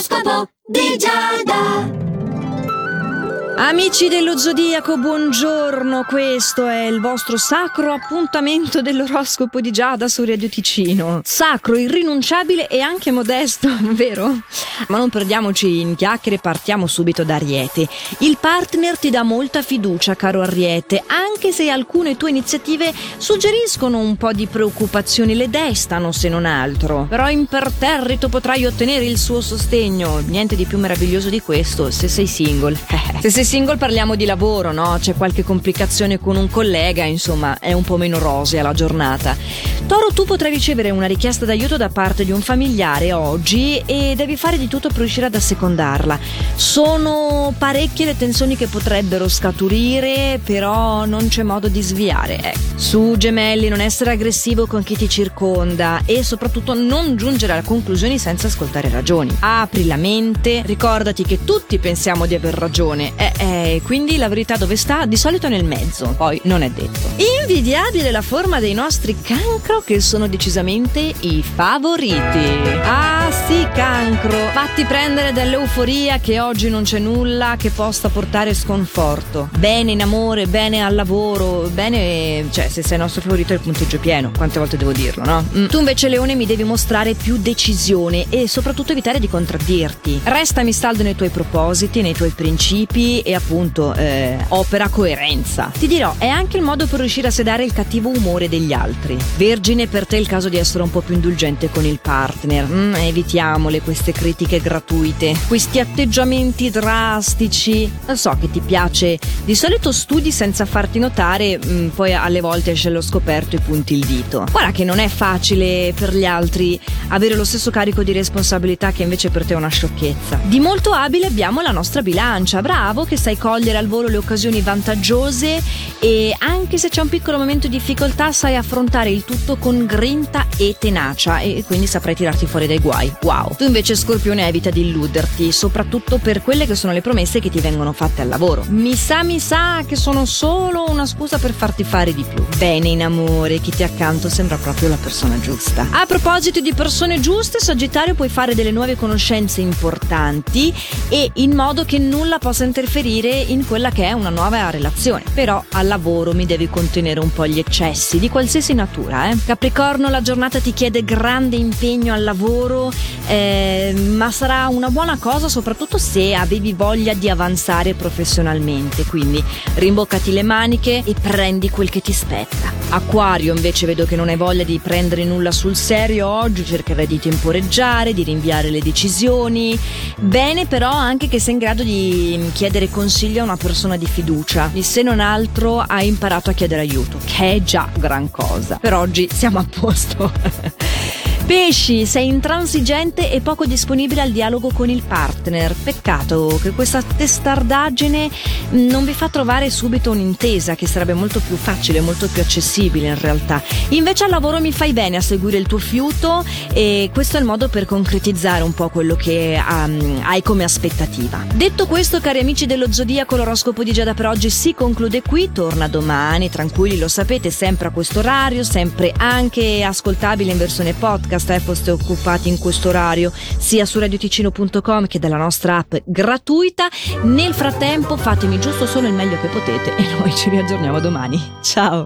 L'oroscopo di Giada. Amici dello Zodiaco, buongiorno. Questo è il vostro sacro appuntamento dell'oroscopo di Giada su Radio Ticino. Sacro, irrinunciabile e anche modesto, vero? Ma non perdiamoci in chiacchiere, partiamo subito da Ariete. Il partner ti dà molta fiducia, caro Ariete, anche se alcune tue iniziative suggeriscono un po' di preoccupazioni, le destano se non altro. Però imperterrito potrai ottenere il suo sostegno. Niente di più meraviglioso di questo se sei single. se sei single parliamo di lavoro, no? C'è qualche complicazione con un collega, insomma, è un po' meno rosea la giornata. Toro, tu potrai ricevere una richiesta d'aiuto da parte di un familiare oggi e devi fare di tutto per riuscire ad assecondarla. Sono parecchie le tensioni che potrebbero scaturire, però non c'è modo di sviare. Eh. Su gemelli, non essere aggressivo con chi ti circonda e soprattutto non giungere a conclusioni senza ascoltare ragioni. Apri la mente, ricordati che tutti pensiamo di aver ragione. Eh, eh, quindi la verità dove sta? Di solito nel mezzo, poi non è detto. Invidiabile la forma dei nostri cancro che sono decisamente i favoriti. Ah sì, cancro, fatti prendere dall'euforia che oggi non c'è nulla che possa portare sconforto. Bene in amore, bene al lavoro, bene, cioè se sei il nostro favorito è il punteggio pieno, quante volte devo dirlo, no? Mm. Tu invece Leone mi devi mostrare più decisione e soprattutto evitare di contraddirti. Restami saldo nei tuoi propositi, nei tuoi principi e appunto eh, opera coerenza. Ti dirò, è anche il modo per riuscire a sedare il cattivo umore degli altri. Vergine, per te è il caso di essere un po' più indulgente con il partner. Mm, evitiamole queste critiche gratuite, questi atteggiamenti drastici. Lo so che ti piace. Di solito studi senza farti notare, mm, poi alle volte esce allo scoperto e punti il dito. Guarda che non è facile per gli altri avere lo stesso carico di responsabilità che invece per te è una sciocchezza. Di molto abile abbiamo la nostra bilancia. Bravo che sai cogliere al volo le occasioni vantaggiose e anche se c'è un piccolo momento di difficoltà sai affrontare il tutto con grinta e tenacia e quindi saprai tirarti fuori dai guai. Wow. Tu invece Scorpione evita di illuderti, soprattutto per quelle che sono le promesse che ti vengono fatte al lavoro. Mi sa, mi sa che sono solo una scusa per farti fare di più. Bene in amore, chi ti accanto sembra proprio la persona giusta. A proposito di persone giuste, Sagittario puoi fare delle nuove conoscenze importanti e in modo che nulla possa interferire in quella che è una nuova relazione. Però al lavoro mi devi contenere un po' gli eccessi di qualsiasi natura. Eh? Capricorno, la giornata ti chiede grande impegno al lavoro, eh, ma sarà una buona cosa soprattutto se avevi voglia di avanzare professionalmente. Quindi rimboccati le maniche e prendi quel che ti spetta. Acquario invece vedo che non hai voglia di prendere nulla sul serio oggi, cercherai di temporeggiare, di rinviare le decisioni. Bene però anche che sei in grado di chiedere consiglio a una persona di fiducia. E se non altro hai imparato a chiedere aiuto, che è già gran cosa. Per oggi siamo a posto. Pesci, sei intransigente e poco disponibile al dialogo con il partner. Peccato che questa testardaggine non vi fa trovare subito un'intesa che sarebbe molto più facile, molto più accessibile in realtà. Invece al lavoro mi fai bene a seguire il tuo fiuto e questo è il modo per concretizzare un po' quello che um, hai come aspettativa. Detto questo, cari amici dello Zodiaco, l'oroscopo di Giada per oggi si conclude qui, torna domani, tranquilli, lo sapete, sempre a questo orario, sempre anche ascoltabile in versione podcast podcast eh, foste occupati in questo orario sia su radioticino.com che dalla nostra app gratuita. Nel frattempo fatemi giusto solo il meglio che potete e noi ci riaggiorniamo domani. Ciao!